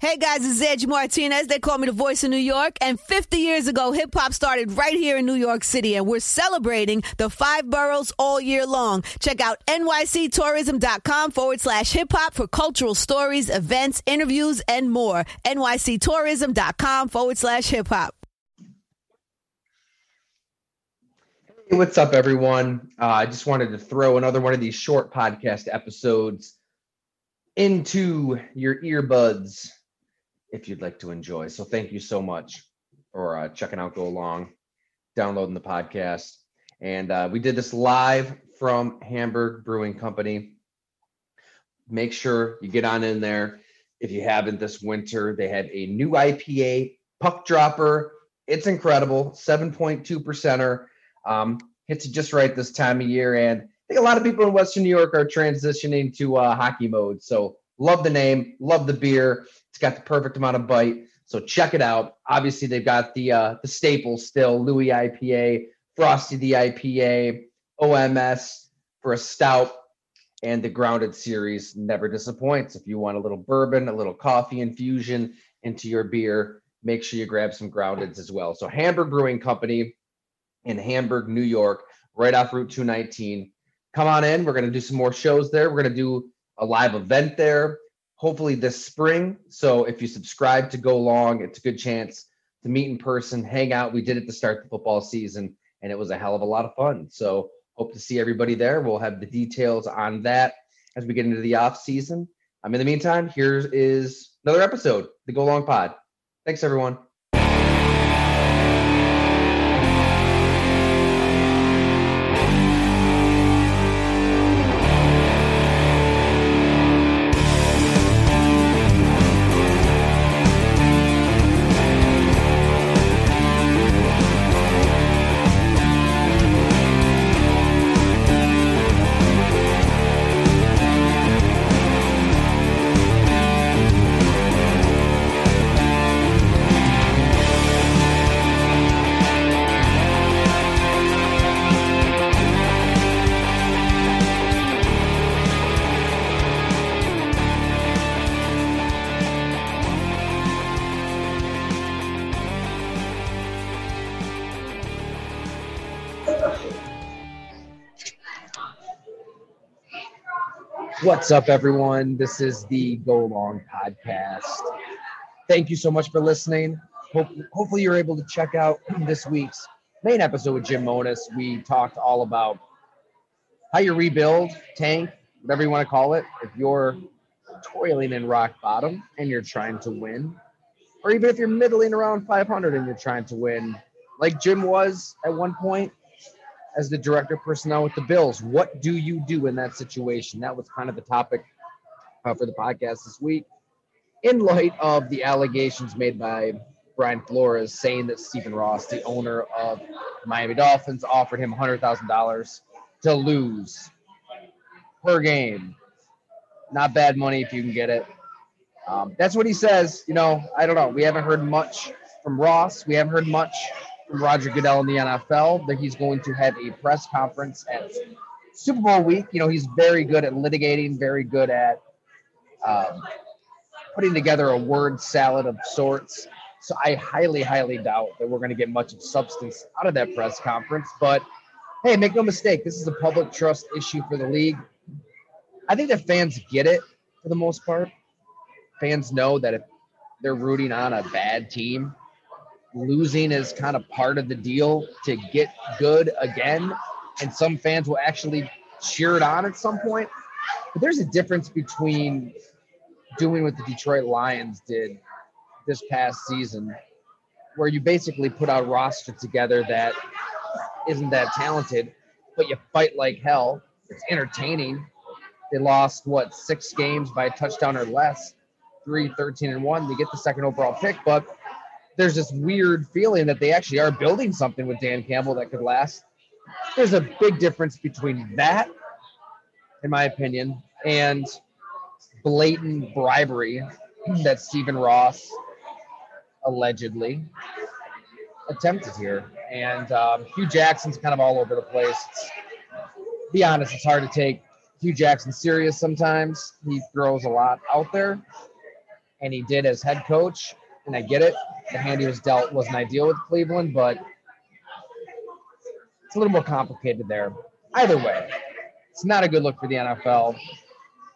Hey guys, it's Angie Martinez. They call me the voice of New York. And 50 years ago, hip hop started right here in New York City. And we're celebrating the five boroughs all year long. Check out nyctourism.com forward slash hip hop for cultural stories, events, interviews, and more. nyctourism.com forward slash hip hop. Hey, what's up, everyone? Uh, I just wanted to throw another one of these short podcast episodes into your earbuds if you'd like to enjoy. So thank you so much for uh, checking out Go Long, downloading the podcast. And uh, we did this live from Hamburg Brewing Company. Make sure you get on in there. If you haven't this winter, they have a new IPA, Puck Dropper. It's incredible, 7.2 percenter. Um, hits it just right this time of year. And I think a lot of people in Western New York are transitioning to uh, hockey mode. So love the name, love the beer. It's got the perfect amount of bite. So check it out. Obviously, they've got the uh, the staples still: Louis IPA, Frosty the IPA, OMS for a stout, and the Grounded series never disappoints. If you want a little bourbon, a little coffee infusion into your beer, make sure you grab some Groundeds as well. So Hamburg Brewing Company in Hamburg, New York, right off Route 219. Come on in. We're going to do some more shows there. We're going to do a live event there hopefully this spring. So if you subscribe to Go Long, it's a good chance to meet in person, hang out. We did it to start the football season, and it was a hell of a lot of fun. So hope to see everybody there. We'll have the details on that as we get into the off season. Um, in the meantime, here is another episode, the Go Long Pod. Thanks, everyone. What's up, everyone? This is the Go Long podcast. Thank you so much for listening. Hope, hopefully, you're able to check out this week's main episode with Jim Monos. We talked all about how you rebuild, tank, whatever you want to call it. If you're toiling in rock bottom and you're trying to win, or even if you're middling around 500 and you're trying to win, like Jim was at one point, as the director of personnel with the Bills. What do you do in that situation? That was kind of the topic uh, for the podcast this week. In light of the allegations made by Brian Flores saying that Stephen Ross, the owner of Miami Dolphins, offered him $100,000 to lose per game. Not bad money if you can get it. Um, that's what he says. You know, I don't know. We haven't heard much from Ross. We haven't heard much Roger Goodell in the NFL that he's going to have a press conference at Super Bowl week. You know, he's very good at litigating, very good at um, putting together a word salad of sorts. So I highly, highly doubt that we're going to get much of substance out of that press conference. But hey, make no mistake, this is a public trust issue for the league. I think that fans get it for the most part. Fans know that if they're rooting on a bad team, losing is kind of part of the deal to get good again. And some fans will actually cheer it on at some point. But there's a difference between doing what the Detroit Lions did this past season, where you basically put a roster together that isn't that talented, but you fight like hell. It's entertaining. They lost, what, six games by a touchdown or less, 3 13 and 1. They get the second overall pick, but there's this weird feeling that they actually are building something with Dan Campbell that could last. There's a big difference between that, in my opinion, and blatant bribery that Stephen Ross allegedly attempted here. And um, Hue Jackson's kind of all over the place. It's, be honest, it's hard to take Hue Jackson serious sometimes. He throws a lot out there. and he did as head coach. And I get it. The hand he was dealt wasn't ideal with Cleveland, but it's a little more complicated there. Either way, it's not a good look for the NFL,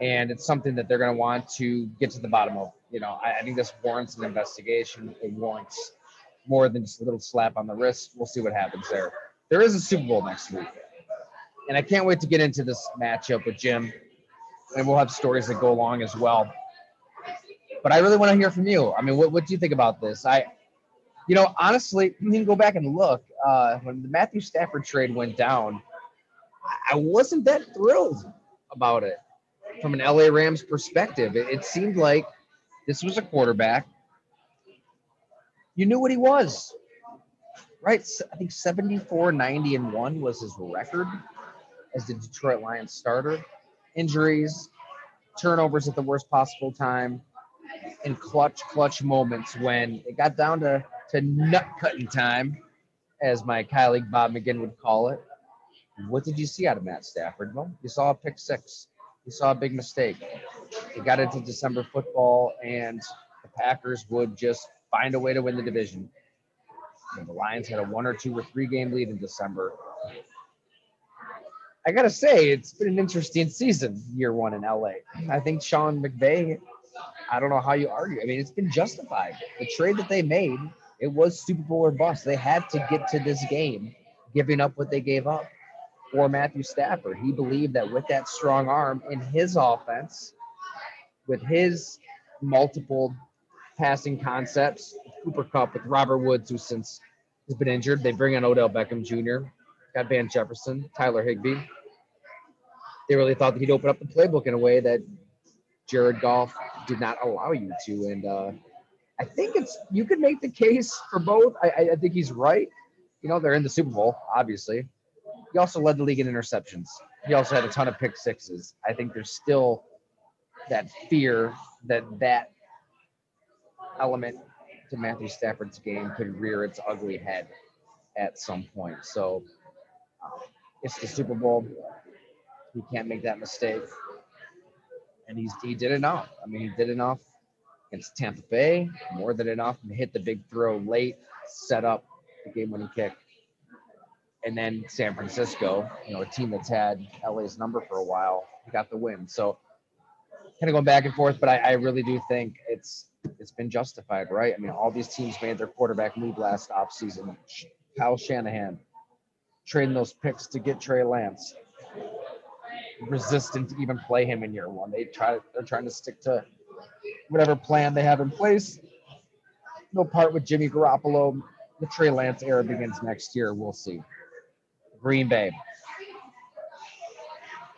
and it's something that they're going to want to get to the bottom of. You know, I, I think this warrants an investigation. It warrants more than just a little slap on the wrist. We'll see what happens there. There is a Super Bowl next week, and I can't wait to get into this matchup with Jim, and we'll have stories that go along as well. But I really want to hear from you. I mean, what, what do you think about this? I, you know, honestly, you can go back and look. Uh, when the Matthew Stafford trade went down, I wasn't that thrilled about it from an LA Rams perspective. It, it seemed like this was a quarterback. You knew what he was, right? I think 74, 90, and 1 was his record as the Detroit Lions starter. Injuries, turnovers at the worst possible time, and clutch, clutch moments when it got down to, to nut cutting time, as my colleague Bob McGinn would call it. What did you see out of Matt Stafford? Well, you saw a pick six. You saw a big mistake. He got into December football, and the Packers would just find a way to win the division. The Lions had a one or two or three game lead in December. I gotta say, it's been an interesting season, year one in LA. I think Sean McVay, I don't know how you argue. I mean, it's been justified. The trade that they made, it was Super Bowl or bust. They had to get to this game, giving up what they gave up for Matthew Stafford. He believed that with that strong arm in his offense, with his multiple passing concepts, Cooper Kupp with Robert Woods, who since has been injured, they bring in Odell Beckham Jr., got Van Jefferson, Tyler Higbee. They really thought that he'd open up the playbook in a way that Jared Goff did not allow you to. And uh, I think it's you could make the case for both. I, I think he's right. You know, they're in the Super Bowl, obviously. He also led the league in interceptions. He also had a ton of pick sixes. I think there's still that fear that that element to Matthew Stafford's game could rear its ugly head at some point. So um, it's the Super Bowl. He can't make that mistake. And he's he did enough. I mean, he did enough against Tampa Bay, more than enough to hit the big throw late, set up the game winning kick. And then San Francisco, you know, a team that's had LA's number for a while, got the win. So kind of going back and forth, but I, I really do think it's it's been justified, right? I mean, all these teams made their quarterback move last offseason. Kyle Shanahan trading those picks to get Trey Lance. Resistant to even play him in year one. They try they're trying to stick to whatever plan they have in place. No part with Jimmy Garoppolo. The Trey Lance era begins next year. We'll see. Green Bay.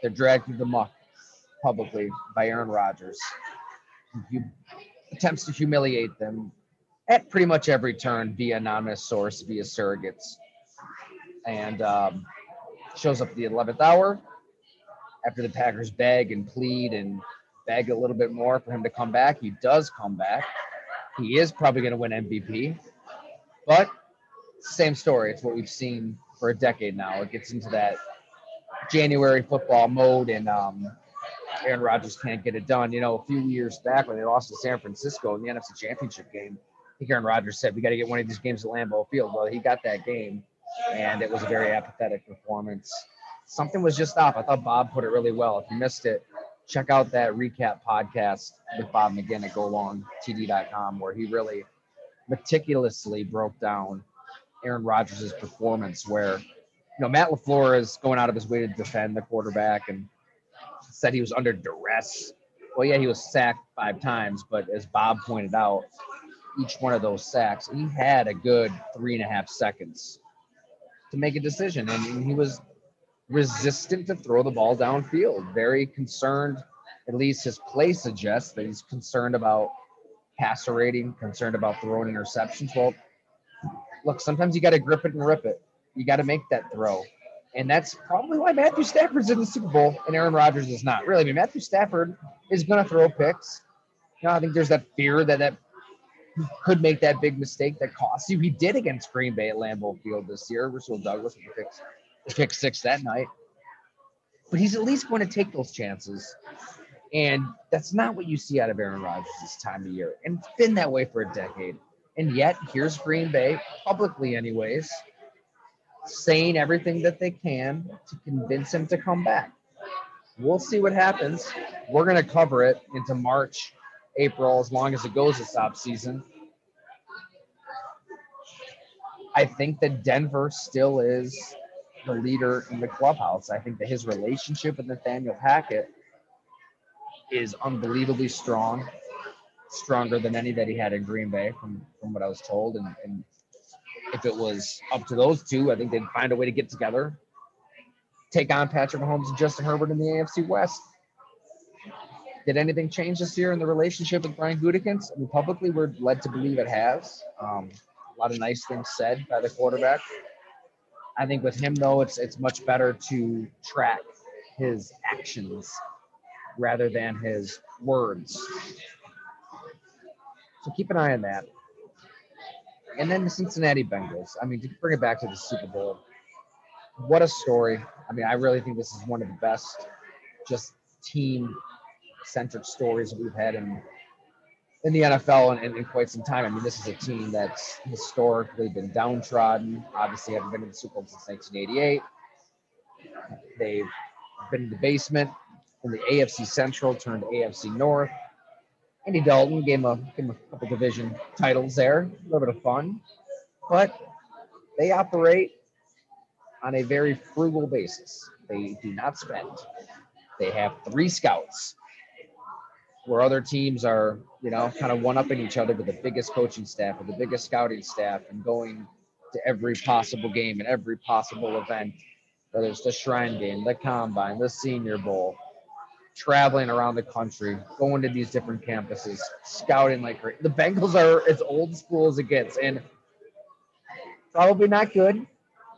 They're dragged through the muck publicly by Aaron Rodgers. He attempts to humiliate them at pretty much every turn via anonymous source, via surrogates, and um, shows up at the 11th hour after the Packers beg and plead and beg a little bit more for him to come back. He does come back. He is probably going to win MVP, but same story. It's what we've seen for a decade now. It gets into that January football mode, and um, Aaron Rodgers can't get it done. You know, a few years back when they lost to San Francisco in the NFC Championship game, I think Aaron Rodgers said, We got to get one of these games at Lambeau Field. Well, he got that game, and it was a very apathetic performance. Something was just off. I thought Bob put it really well. If you missed it, check out that recap podcast with Bob McGinn at golongtd.com, where he really meticulously broke down Aaron Rodgers' performance, where you know Matt LaFleur is going out of his way to defend the quarterback and said he was under duress. Well, yeah, he was sacked five times, but as Bob pointed out, each one of those sacks, he had a good three and a half seconds to make a decision, and he was resistant to throw the ball downfield. Very concerned, at least his play suggests that he's concerned about passer rating, concerned about throwing interceptions. Well, look, sometimes you got to grip it and rip it. You got to make that throw. And that's probably why Matthew Stafford's in the Super Bowl and Aaron Rodgers is not. Really, I mean, Matthew Stafford is going to throw picks. You know, I think there's that fear that that could make that big mistake that costs you. He did against Green Bay at Lambeau Field this year. Rasul Douglas with the pick, the pick six that night. But he's at least going to take those chances. And that's not what you see out of Aaron Rodgers this time of year. And it's been that way for a decade. And yet, here's Green Bay, publicly, anyways, saying everything that they can to convince him to come back. We'll see what happens. We're going to cover it into March, April, as long as it goes this off season. I think that Denver still is the leader in the clubhouse. I think that his relationship with Nathaniel Hackett is unbelievably strong, stronger than any that he had in Green Bay, from, from what I was told. And, and if it was up to those two, I think they'd find a way to get together, take on Patrick Mahomes and Justin Herbert in the AFC West. Did anything change this year in the relationship with Brian Gutekunst? I mean, publicly, we're led to believe it has. Um, a lot of nice things said by the quarterback. I think with him though, it's it's much better to track his actions rather than his words. So keep an eye on that. And then the Cincinnati Bengals. I mean, to bring it back to the Super Bowl, what a story. I mean, I really think this is one of the best just team centric stories we've had in in the NFL in, in, quite some time. I mean, this is a team that's historically been downtrodden. Obviously, haven't been in the Super Bowl since 1988. They've been in the basement in the AFC Central, turned AFC North. Andy Dalton gave him a, gave him a couple division titles there, a little bit of fun, but they operate on a very frugal basis. They do not spend. They have three scouts where other teams are, you know, kind of one upping each other with the biggest coaching staff, with the biggest scouting staff, and going to every possible game and every possible event, whether it's the Shrine Game, the Combine, the Senior Bowl, traveling around the country, going to these different campuses, scouting like crazy. The Bengals are as old school as it gets, and probably not good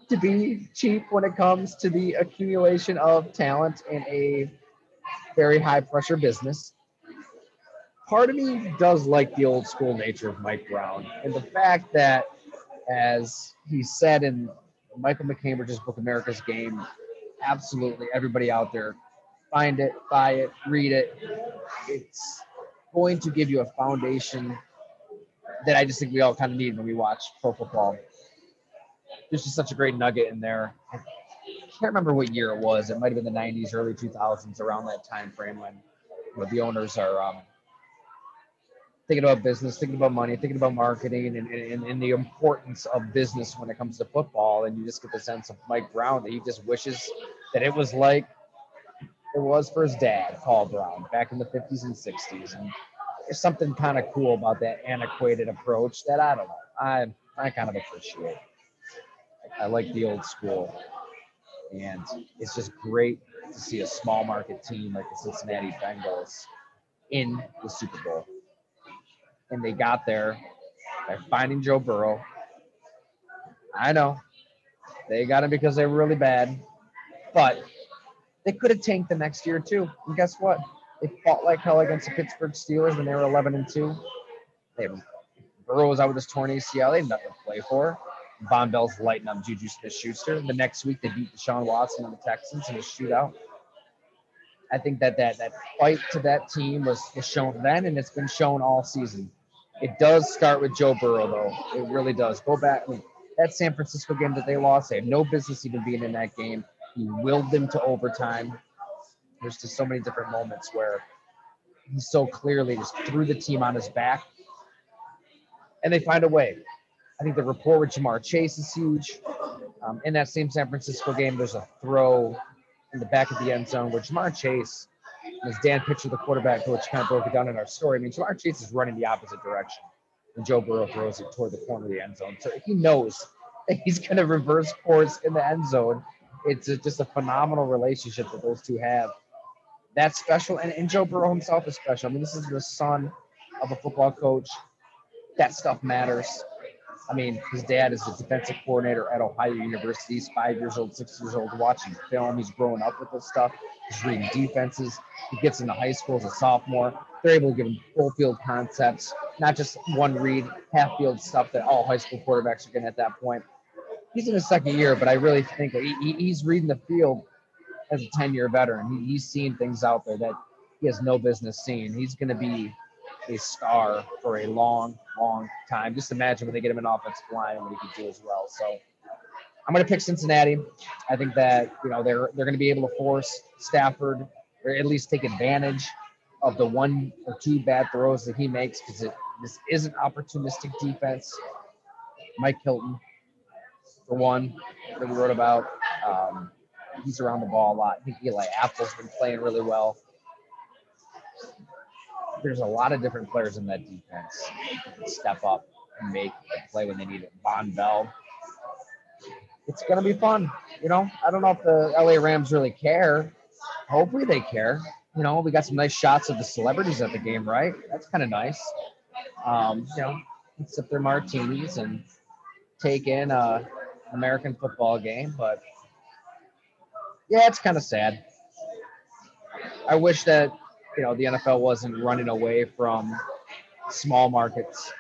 to be cheap when it comes to the accumulation of talent in a very high pressure business part of me does like the old school nature of Mike Brown and the fact that, as he said in Michael MacCambridge's book, America's Game, absolutely everybody out there, find it, buy it, read it. It's going to give you a foundation that I just think we all kind of need when we watch pro football. There's just such a great nugget in there. I can't remember what year it was. It might have been the 90s, early 2000s, around that time frame when you know, the owners are um, thinking about business, thinking about money, thinking about marketing, and, and, and the importance of business when it comes to football. And you just get the sense of Mike Brown that he just wishes that it was like it was for his dad, Paul Brown, back in the 50s and 60s. And there's something kind of cool about that antiquated approach that I don't know. I I kind of appreciate. I like the old school, and it's just great to see a small market team like the Cincinnati Bengals in the Super Bowl and they got there by finding Joe Burrow. I know they got him because they were really bad, but they could have tanked the next year too. And guess what? They fought like hell against the Pittsburgh Steelers when they were 11 and two. They Burrow was out with his torn ACL. They had nothing to play for. Vonn Bell's lighting up Juju Smith-Schuster. The next week they beat Deshaun Watson and the Texans in a shootout. I think that that that fight to that team was, was shown then, and it's been shown all season. It does start with Joe Burrow, though. It really does. Go back. That San Francisco game that they lost, they had no business even being in that game. He willed them to overtime. There's just so many different moments where he so clearly just threw the team on his back. And they find a way. I think the rapport with Ja'Marr Chase is huge. Um, in that same San Francisco game, there's a throw in the back of the end zone where Ja'Marr Chase as Dan Pitcher, the quarterback coach, kind of broke it down in our story. I mean, Ja'Marr Chase is running the opposite direction, and Joe Burrow throws it toward the corner of the end zone. So he knows that he's going to reverse course in the end zone. It's a, just a phenomenal relationship that those two have. That's special, and, and Joe Burrow himself is special. I mean, this is the son of a football coach. That stuff matters. I mean, his dad is the defensive coordinator at Ohio University. He's five years old, six years old, watching film. He's growing up with this stuff. He's reading defenses. He gets into high school as a sophomore. They're able to give him full field concepts, not just one read, half field stuff that all high school quarterbacks are getting at that point. He's in his second year, but I really think he, he's reading the field as a 10 year veteran. He, he's seeing things out there that he has no business seeing. He's going to be a star for a long, long time. Just imagine when they get him an offensive line and what he could do as well. So I'm going to pick Cincinnati. I think that you know they're they're going to be able to force Stafford or at least take advantage of the one or two bad throws that he makes because this is an opportunistic defense. Mike Hilton, for one, that we wrote about. Um, he's around the ball a lot. I think Eli Apple's been playing really well. There's a lot of different players in that defense that step up and make a play when they need it. Vonn Bell. It's gonna be fun. You know, I don't know if the LA Rams really care. Hopefully they care. You know, we got some nice shots of the celebrities at the game, right? That's kind of nice. Um, you know, sip their martinis and take in a American football game, but yeah, it's kind of sad. I wish that you know the NFL wasn't running away from small markets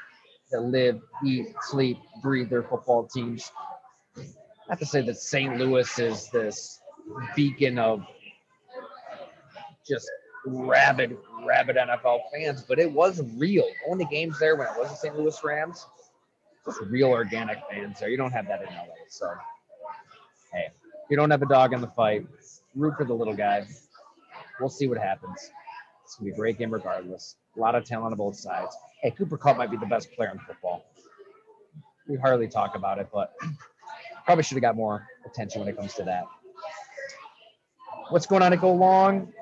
that live, eat, sleep, breathe their football teams. Not to say that St. Louis is this beacon of just rabid, rabid NFL fans, but it was real. Going to games there when it was the St. Louis Rams, just real organic fans there. You don't have that in LA. So, hey, you don't have a dog in the fight. Root for the little guy. We'll see what happens. It's gonna be a great game regardless. A lot of talent on both sides. Hey, Cooper Kupp might be the best player in football. We hardly talk about it, but probably should have got more attention when it comes to that. What's going on at Go Long?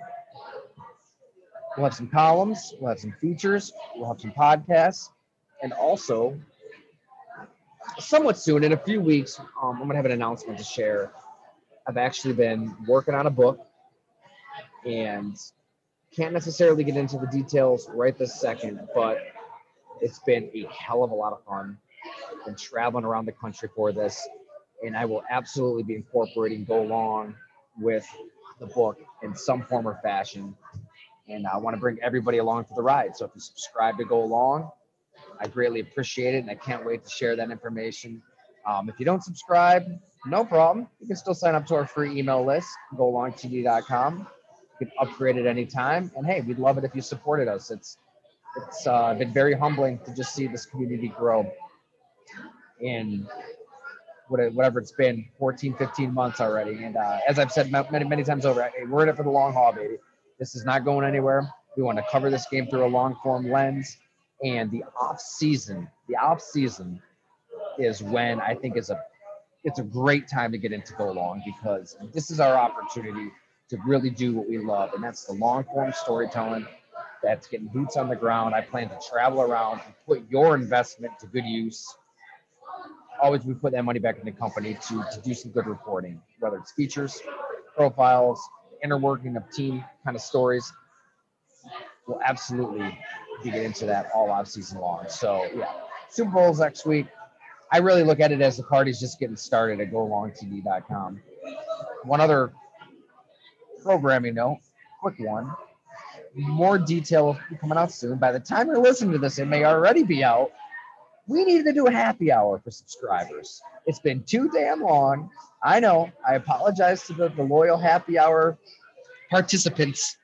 We'll have some columns, we'll have some features, we'll have some podcasts, and also somewhat soon, in a few weeks, um, I'm gonna have an announcement to share. I've actually been working on a book and can't necessarily get into the details right this second, but it's been a hell of a lot of fun. Been traveling around the country for this, and I will absolutely be incorporating Go Long with the book in some form or fashion. And I want to bring everybody along for the ride. So if you subscribe to Go Long, I greatly appreciate it, and I can't wait to share that information. Um, if you don't subscribe, no problem. You can still sign up to our free email list, golongtd.com. Can upgrade at any time. And hey, we'd love it if you supported us. It's it's uh, been very humbling to just see this community grow in whatever it's been 14 15 months already and uh, as i've said many many times over we're in it for the long haul baby this is not going anywhere we want to cover this game through a long form lens and the off season the off season is when i think is a it's a great time to get into go long because this is our opportunity to really do what we love and that's the long form storytelling that's getting boots on the ground i plan to travel around and put your investment to good use always we put that money back in the company to, to do some good reporting whether it's features profiles inner working of team kind of stories we'll absolutely get into that all off season long. So yeah, Super Bowl's next week. I really look at it as the party's just getting started at golongtd.com. One other programming note, quick one. More detail will be coming out soon. By the time you're listening to this, it may already be out. We needed to do a happy hour for subscribers. It's been too damn long. I know. I apologize to the, the loyal happy hour participants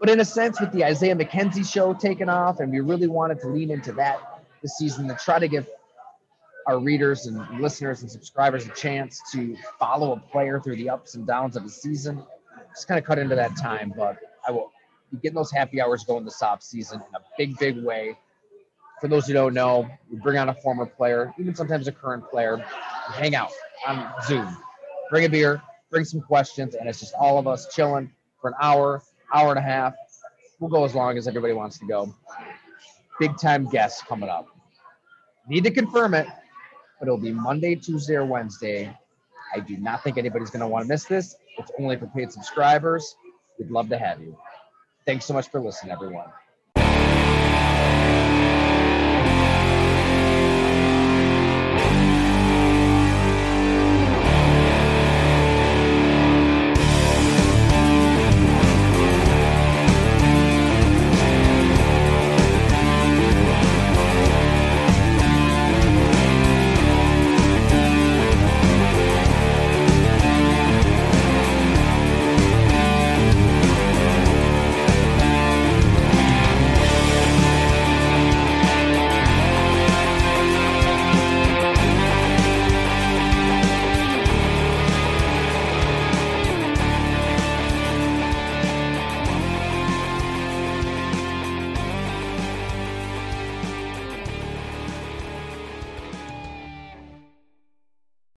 but in a sense, with the Isaiah McKenzie show taken off, and we really wanted to lean into that this season to try to give our readers and listeners and subscribers a chance to follow a player through the ups and downs of a season. Just kind of cut into that time, but I will be getting those happy hours going this off season in a big, big way. For those who don't know, we bring on a former player, even sometimes a current player, hang out on Zoom, bring a beer, bring some questions, and it's just all of us chilling for an hour, hour and a half. We'll go as long as everybody wants to go. Big time guests coming up. Need to confirm it, but it'll be Monday, Tuesday, or Wednesday. I do not think anybody's going to want to miss this. It's only for paid subscribers. We'd love to have you. Thanks so much for listening, everyone.